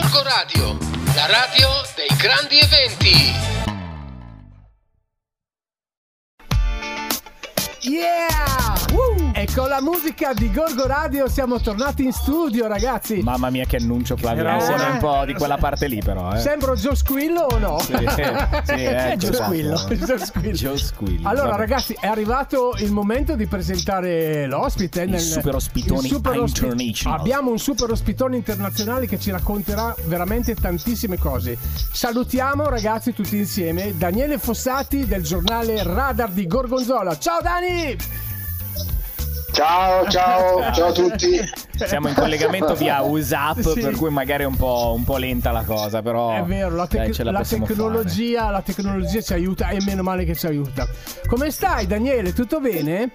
Gorgo Radio, la radio dei grandi eventi. Yeah! E con la musica di Gorgo Radio siamo tornati in studio, ragazzi. Mamma mia, che annuncio, Flavio. Era- Siamo un po' di quella parte lì, però. Eh. Sembro Joe Squillo o no? Sì, sì, ecco, Joe esatto. Squillo. Joe Squillo. Joe Squillo. Allora, Vabbè. ragazzi, è arrivato il momento di presentare l'ospite. Il super ospitone il super ospi- international. Abbiamo un super ospitone internazionale che ci racconterà veramente tantissime cose. Salutiamo, ragazzi, tutti insieme Daniele Fossati del giornale Radar di Gorgonzola. Ciao, Dani! Ciao, ciao, ciao a tutti. Siamo in collegamento via WhatsApp, Sì. per cui magari è un po', un po' lenta la cosa, però. È vero, la, tec- dai, la la tecnologia, la tecnologia ci aiuta e meno male che ci aiuta. Come stai, Daniele? Tutto bene?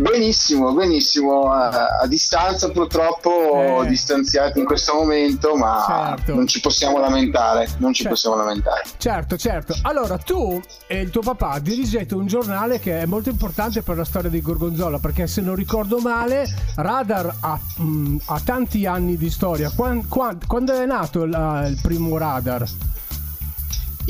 Benissimo, benissimo. A, a distanza purtroppo Eh. distanziati in questo momento, ma Certo. non ci possiamo lamentare, non ci Certo. possiamo lamentare. Certo, certo. Allora, tu e il tuo papà dirigete un giornale che è molto importante per la storia di Gorgonzola, perché se non ricordo male, Radar ha, mh, ha tanti anni di storia. Quan- quan- quando è nato la- il primo Radar?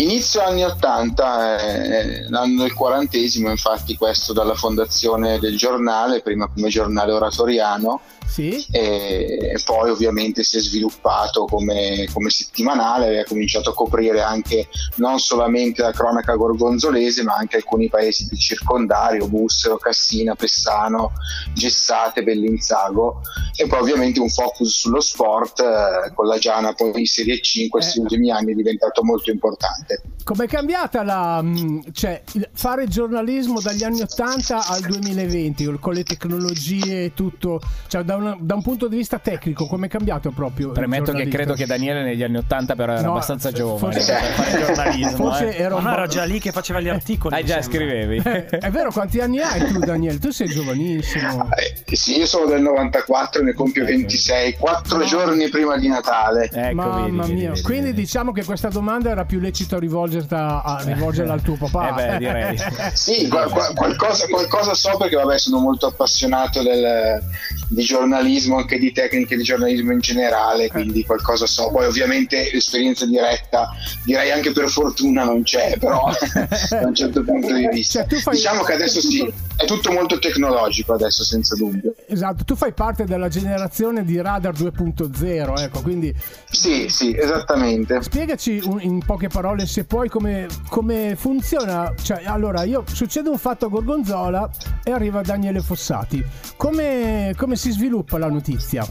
Inizio anni 80, eh, l'anno del quarantesimo, infatti questo dalla fondazione del giornale, prima come giornale oratoriano, Sì? e, poi ovviamente si è sviluppato come, come settimanale, aveva cominciato a coprire anche non solamente la cronaca gorgonzolese ma anche alcuni paesi del circondario, Bussero, Cassina, Pessano, Gessate, Bellinzago e poi ovviamente un focus sullo sport eh, con la Giana poi in Serie C in questi Eh. ultimi anni è diventato molto importante. Com'è cambiata la. mh, cioè, fare giornalismo dagli anni 80 al 2020 con le tecnologie e tutto? Cioè, da, una- da un punto di vista tecnico, com'è cambiato proprio? Premetto che credo che Daniele negli anni 80 però era No, abbastanza giovane forse- per fare giornalismo. Forse eh. era un era già lì che faceva gli articoli. Ah, già sembra. scrivevi. Eh, È vero, quanti anni hai tu, Daniele? Tu sei giovanissimo. Eh, sì, io sono del 94, ne compio 26, quattro No. giorni prima di Natale. Ecco, Mamma vedi, vedi, mia, vedi, quindi diciamo che questa domanda era più lecito rivolgerla, a, rivolgerla al tuo papà. Eh beh, direi. Sì, qual- qual- qualcosa, qualcosa so perché vabbè sono molto appassionato del- di giornalismo, anche di tecniche di giornalismo in generale, quindi qualcosa so. Poi ovviamente l'esperienza diretta, direi anche per fortuna non c'è, però da un certo punto di vista. Cioè, fai- Diciamo che adesso sì, è tutto molto tecnologico adesso senza dubbio. Esatto, tu fai parte della generazione di Radar 2.0, ecco, quindi Sì, sì, esattamente. spiegaci in poche parole se puoi come, come funziona. Cioè, allora, io succede un fatto a Gorgonzola e arriva Daniele Fossati. Come, come si sviluppa la notizia?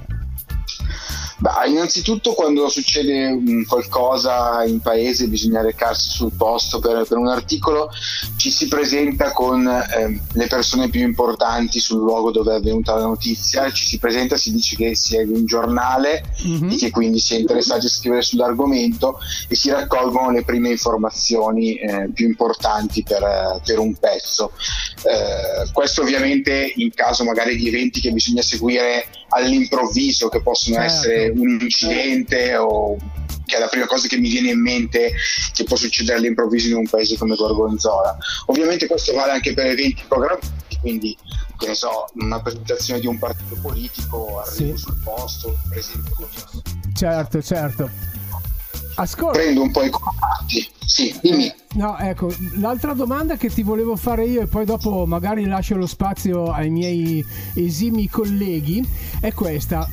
Bah, innanzitutto quando succede qualcosa in paese bisogna recarsi sul posto per, per un articolo, ci si presenta con ehm, le persone più importanti sul luogo dove è avvenuta la notizia, ci si presenta, si dice che si è di un giornale Mhm. e che quindi si è interessati a scrivere sull'argomento e si raccolgono le prime informazioni eh, più importanti per, eh, per un pezzo. Eh, questo ovviamente in caso magari di eventi che bisogna seguire all'improvviso, che possono Certo. essere un incidente o che è la prima cosa che mi viene in mente che può succedere all'improvviso in un paese come Gorgonzola. Ovviamente questo vale anche per eventi programmati, quindi che ne so, una presentazione di un partito politico, arrivo Sì. sul posto, presento Certo, certo. Ascolta. prendo un po' i contatti. Sì, dimmi. No, ecco, l'altra domanda che ti volevo fare io e poi dopo magari lascio lo spazio ai miei esimi colleghi è questa.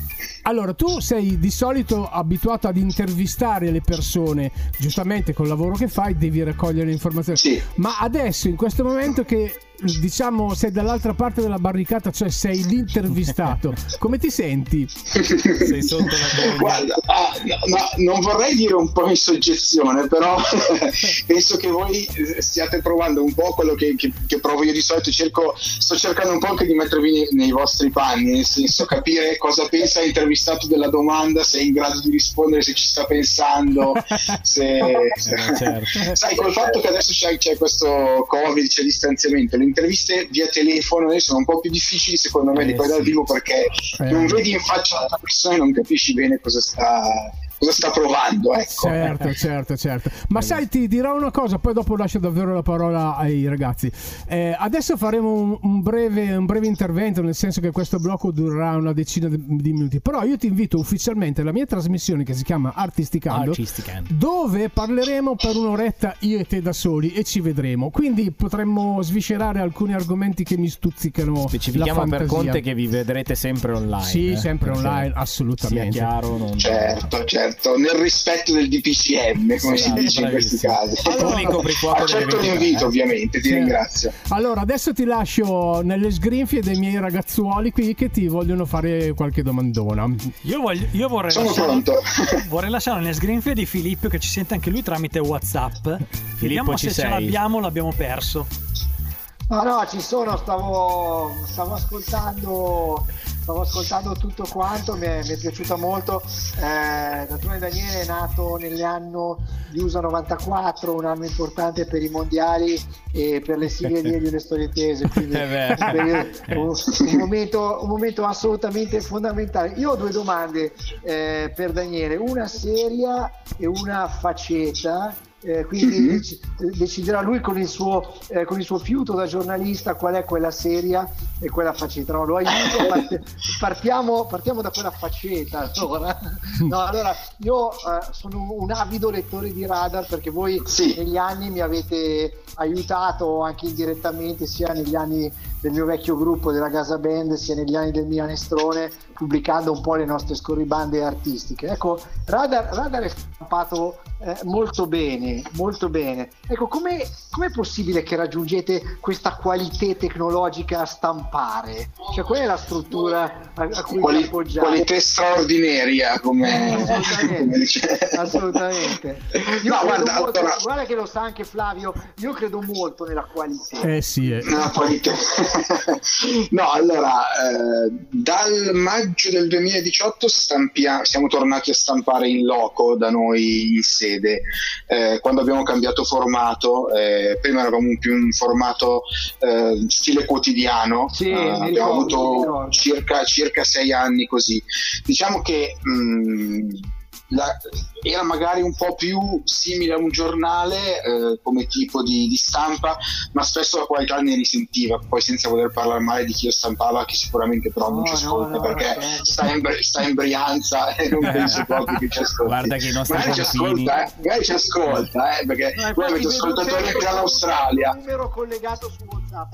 Allora, tu sei di solito abituato ad intervistare le persone, giustamente col lavoro che fai devi raccogliere le informazioni. Sì. Ma adesso, in questo momento che diciamo sei dall'altra parte della barricata, cioè sei l'intervistato, come ti senti? Sei sotto la. Guarda, ah, no, no, non vorrei dire un po' in soggezione, però penso che voi stiate provando un po' quello che, che- che provo io di solito. Cerco, sto cercando un po' anche di mettervi nei, nei vostri panni, nel senso capire cosa pensa l'intervistato della domanda, se è in grado di rispondere, se ci sta pensando, se, certo. sai, col fatto che adesso c'è, c'è questo Covid, c'è distanziamento, le interviste via telefono sono un po' più difficili secondo me di Eh, quelle dal sì. vivo perché Eh. non vedi in faccia la persona e non capisci bene cosa sta, cosa sta provando. Ecco. Certo, certo, certo. Ma sai, ti dirò una cosa, poi dopo lascio davvero la parola ai ragazzi. Eh, adesso faremo un, un breve, un breve intervento, nel senso che questo blocco durerà una decina di, di minuti. Però io ti invito ufficialmente alla mia trasmissione che si chiama Artisticando, Artisticando. dove parleremo per un'oretta io e te da soli e ci vedremo. Quindi potremmo sviscerare alcuni argomenti che mi stuzzicano. Specifichiamo la per fantasia. conte che vi vedrete sempre online. Sì, eh, sempre online, assolutamente. Sia chiaro, non... Certo, certo, nel rispetto del DPCM, come Sì, si dice in questi bravissimo. casi. Allora, Accetto 23, l'invito, eh. ovviamente, ti Sì. ringrazio. Allora, adesso ti lascio nelle sgrinfie dei miei ragazzuoli qui che ti vogliono fare qualche domandona. Io, voglio- io vorrei, Sono lasciare, pronto. vorrei lasciare nelle sgrinfie di Filippo che ci sente anche lui tramite Whatsapp. Vediamo ci se ce sei? l'abbiamo o l'abbiamo perso. No, no, ci sono, stavo, stavo ascoltando. Stavo ascoltando tutto quanto, mi è, mi è piaciuta molto. Eh, D'altronde Daniele è nato nell'anno di USA 94, un anno importante per i mondiali e per le sigle di e storie tese, quindi Eh un- un momento, un momento assolutamente fondamentale. Io ho due domande eh, per Daniele, una seria e una faceta. Eh, quindi Mhm. dec- deciderà lui con il, suo, eh, con il suo fiuto da giornalista qual è quella seria e quella faceta. No, lo aiuto, part- partiamo, partiamo da quella faceta. Allora, no, allora io eh, sono un avido lettore di radar perché voi Sì. negli anni mi avete aiutato anche indirettamente sia negli anni del mio vecchio gruppo della Gaza Band sia negli anni del Milanestrone pubblicando un po' le nostre scorribande artistiche ecco Radar, Radar è stampato eh, molto bene molto bene ecco come è possibile che raggiungete questa qualità tecnologica a stampare cioè qual è la struttura a, a cui vi Quali- appoggiate qualità straordinaria, come, eh, assolutamente, come dice. assolutamente. Io No, guarda, molto- allora- guarda che lo sa anche Flavio, io credo molto nella qualità. Eh sì, eh. No, qualità. no, allora, eh, dal maggio del 2018 stampia- siamo tornati a stampare in loco da noi in sede. Eh, quando abbiamo cambiato formato, eh, prima eravamo più un formato eh, stile quotidiano, Sì, eh, abbiamo ricordo, avuto circa, circa sei anni così. Diciamo che mh, la- era magari un po' più simile a un giornale eh, come tipo di, di stampa, ma spesso la qualità ne risentiva, poi senza voler parlare male di chi lo stampava, che sicuramente però non No, ci no, ascolta no, perché certo. sta, in, sta in Brianza e non penso proprio che ci ascolti. Guarda che i nostri magari ci ascolta, eh, magari ci ascolta, eh, perché No, voi avete ascoltatori sempre anche dall'Australia. Un numero collegato su WhatsApp.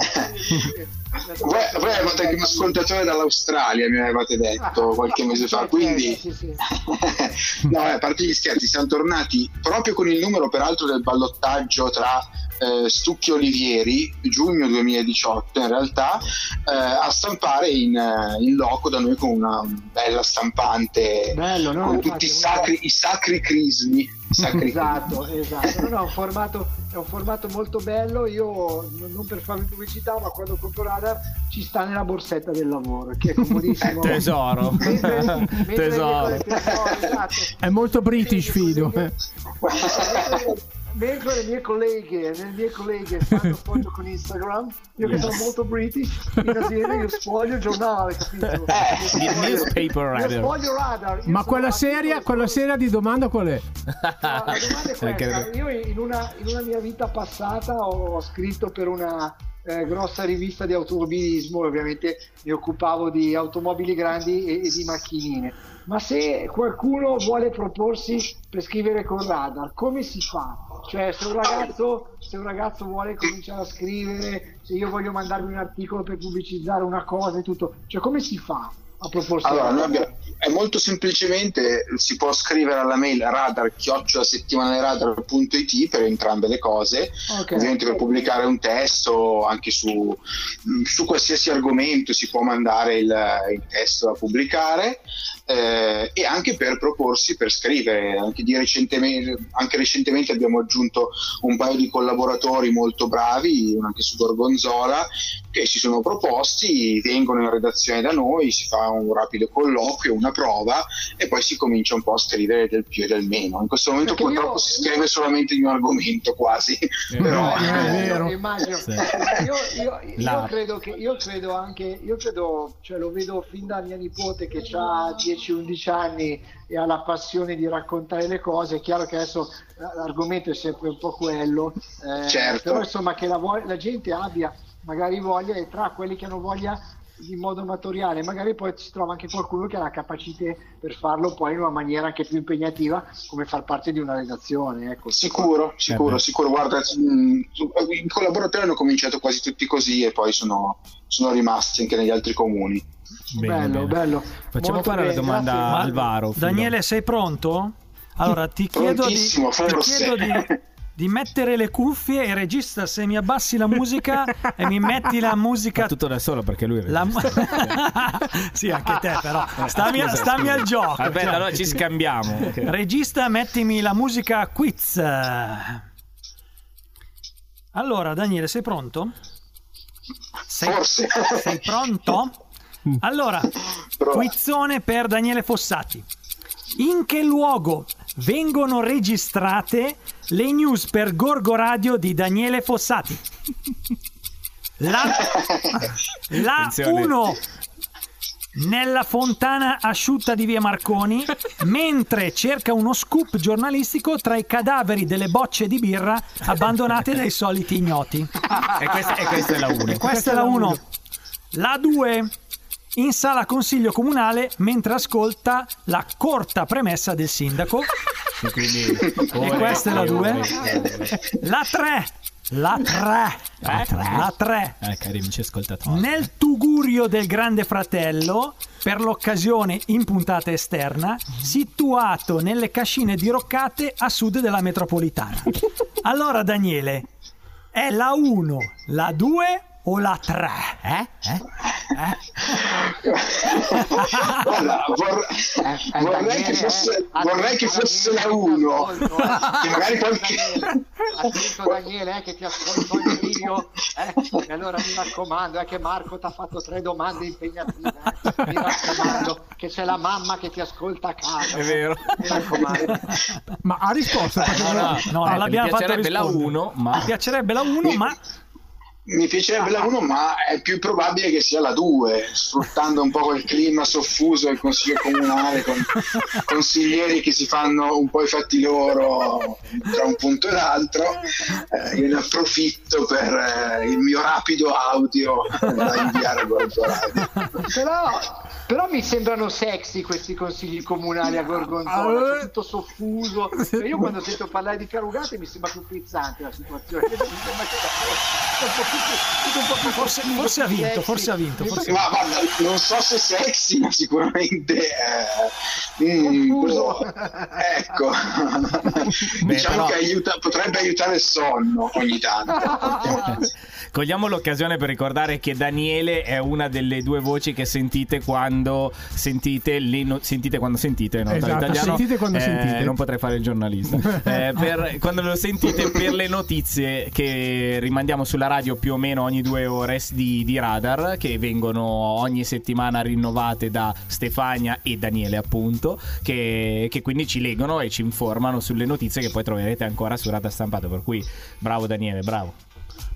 Voi, voi avete anche un ascoltatore dall'Australia, mi avevate detto qualche mese fa, quindi no, eh, a parte gli scherzi, siamo tornati proprio con il numero peraltro del ballottaggio tra eh, Stucchi e Olivieri, giugno 2018 in realtà, eh, a stampare in, eh, in loco da noi con una bella stampante, Bello, no? con Infatti, tutti i un- sacri, i sacri crismi. sacri Esatto, esatto. No, no, un formato, è un formato molto bello. Io non per farmi pubblicità, ma quando compro Radar ci sta nella borsetta del lavoro, che è comodissimo. Tesoro. Mentre- mentre Tesoro. tesoro, esatto. È molto british, Fido. Eh. Mentre le mie colleghe, le mie colleghe fanno foto con Instagram, io che sono molto british, in azienda io sfoglio il giornale, capito? Io il newspaper io radar. sfoglio radar. Io Ma quella attivo seria, e quella seria di domanda qual è? No, la domanda è questa. Io in una, in una mia vita passata ho scritto per una eh, grossa rivista di automobilismo, ovviamente mi occupavo di automobili grandi e, e di macchinine. Ma se qualcuno vuole proporsi per scrivere con radar, come si fa? Cioè, se un ragazzo, se un ragazzo vuole cominciare a scrivere, se io voglio mandarmi un articolo per pubblicizzare una cosa e tutto, cioè come si fa a proporsi? Allora, noi abbiamo- è molto semplicemente si può scrivere alla mail radar settimanaleradar.it per entrambe le cose, Ok. ovviamente per pubblicare un testo anche su, su qualsiasi argomento si può mandare il, il testo da pubblicare eh, e anche per proporsi per scrivere. Anche, di recentemente, anche recentemente abbiamo aggiunto un paio di collaboratori molto bravi, anche su Gorgonzola, che si sono proposti, vengono in redazione da noi, si fa un rapido colloquio, una prova e poi si comincia un po' a scrivere del più e del meno. In questo momento Perché purtroppo io- si scrive solamente di un argomento quasi, però Eh, immagino. Sì. Io, io- io La- credo che io credo anche io credo cioè lo vedo fin da mia nipote che ha 10 10-11 anni e ha la passione di raccontare le cose, è chiaro che adesso l'argomento è sempre un po' quello, eh, Certo. però insomma che la, vo- la gente abbia magari voglia e tra quelli che hanno voglia in modo amatoriale, magari poi si trova anche qualcuno che ha la capacità per farlo poi in una maniera anche più impegnativa, come far parte di una redazione. Ecco. Sicuro, sicuro, beh. sicuro. Guarda, su- i collaboratori hanno cominciato quasi tutti così e poi sono, sono rimasti anche negli altri comuni. Bene, bello, bene. bello. Facciamo Molto fare la bene, domanda grazie. a Ma- Alvaro. Filo. Daniele, sei pronto? Allora ti chiedo, di, ti chiedo di, di mettere le cuffie e regista se mi abbassi la musica e mi metti la musica Fa tutto da solo perché lui La mu- sì, anche te, però. Stammi, Scusa, stammi scusa. al gioco. Vabbè, cioè. allora ci scambiamo. Regista, mettimi la musica quiz. Allora, Daniele, sei pronto? Sei, Forse. sei pronto? Allora, Prova. quizzone per Daniele Fossati. In che luogo vengono registrate le news per Gorgo Radio di Daniele Fossati? La, la Attenzione. 1 nella fontana asciutta di via Marconi mentre cerca uno scoop giornalistico tra i cadaveri delle bocce di birra abbandonate dai soliti ignoti. e, questa, e questa è la 1. Questa è la 1. La 2 in sala consiglio comunale mentre ascolta la corta premessa del sindaco. Quindi, E questa è la 2. La 3. La 3. La 3. La 3. Eh, cari amici ascoltatori. Nel tugurio del Grande Fratello, per l'occasione in puntata esterna, situato nelle cascine diroccate a sud della metropolitana. Allora, Daniele, è la 1, la 2 o la 3? Eh? Eh? Guarda, vor- Eh, eh, vorrei, Daniele, che fosse, eh, vorrei che fosse la Daniele, 1. ti ascolto, eh. Che magari qualche... Daniele, attento Daniele eh, che ti ascolto anch'io eh. e allora mi raccomando è che Marco ti ha fatto tre domande impegnative eh. mi raccomando che c'è la mamma che ti ascolta a casa È vero. mi raccomando Ma ha risposto No, no, no, non l'abbiamo fatto piacerebbe la rispondere. 1, ma Mi piacerebbe la 1, ma Mi piacerebbe la 1, ma è più probabile che sia la 2, sfruttando un po' quel clima soffuso del consiglio comunale con consiglieri che si fanno un po' i fatti loro tra un punto e l'altro. Eh, io ne approfitto per eh, il mio rapido audio da inviare a Gorgo Radio. però, però mi sembrano sexy questi consigli comunali a Gorgonzola c'è tutto soffuso. E io quando sento parlare di carugate mi sembra più frizzante la situazione. Mi sembra che Forse- forse ha vinto, forse ha vinto, forse- Ma guarda, non so se sexy, ma sicuramente eh, mm, Confuso. boh, ecco, Beh, diciamo però- che aiuta- potrebbe aiutare il sonno ogni tanto. cogliamo l'occasione per ricordare che Daniele è una delle due voci che sentite quando sentite, le no- sentite quando sentite, no? Esatto, Dall'italiano, sentite quando eh, sentite. Non potrei fare il giornalista. Eh, per- quando lo sentite per le notizie che rimandiamo sulla radio più o meno ogni due ore di, di radar, che vengono ogni settimana rinnovate da Stefania e Daniele, appunto, che, che quindi ci leggono e ci informano sulle notizie che poi troverete ancora su Radar Stampato. Per cui bravo Daniele, bravo.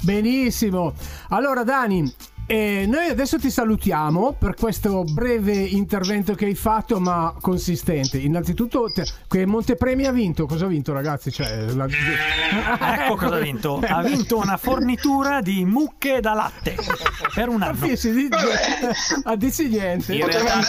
Benissimo. Allora, Dani, eh, noi adesso ti salutiamo per questo breve intervento che hai fatto, ma consistente. Innanzitutto, te- che Montepremi ha vinto. Cosa ha vinto, ragazzi? Cioè, la- ecco cosa ha vinto. Ha vinto una fornitura di mucche da latte per un anno. Sì, sì, dici niente. In realtà-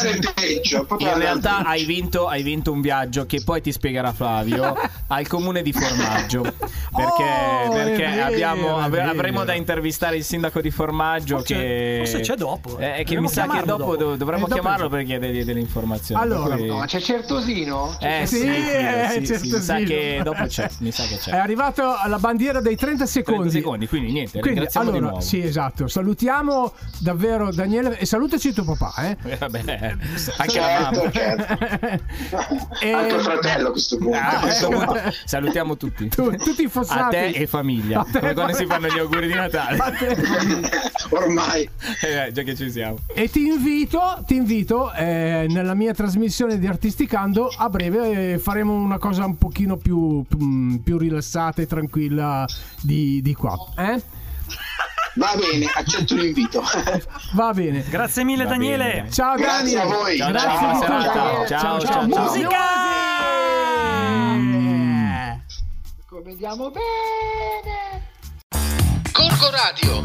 In realtà hai vinto, hai vinto un viaggio che poi ti spiegherà Flavio al comune di Formaggio. Perché, Oh, perché vero, abbiamo- avremo da intervistare il sindaco di Formaggio. Forse- che, forse c'è dopo, eh. Eh, che mi sa che dopo, dopo. dov- dovremmo Eh, chiamarlo per chiedergli delle informazioni. Allora, cui- no, c'è Certosino Eh sì, Sì, Filo, eh, sì, sì, mi sa Certosino. che dopo c'è. Mi sa che c'è. È arrivato alla bandiera dei 30 secondi. 30 secondi, quindi niente, Quindi, ringraziamo di allora, nuovo. sì, esatto. Salutiamo davvero Daniele e salutaci tuo papà, eh. Eh, vabbè, anche la mamma. Certo, certo. E- Anche il fratello a questo punto. Ah, a questo Eh, punto salutiamo tutti. Tu- tutti i fossati. A te e famiglia. A te Come quando fa- si fanno gli auguri di Natale. A te. Ormai. Eh, già che ci siamo. E ti invito, ti invito eh, nella mia trasmissione di Artisticando a breve eh, faremo una cosa un pochino più, più, più rilassata e tranquilla di, di qua. Eh? Va bene, accetto l'invito. Va bene. Grazie mille, Va Daniele. bene. Ciao Dani. Grazie a voi. Ciao, Grazie ciao, buona tutto. serata. Ciao, ciao, ciao. Musica! Come andiamo bene. Gorgo Radio,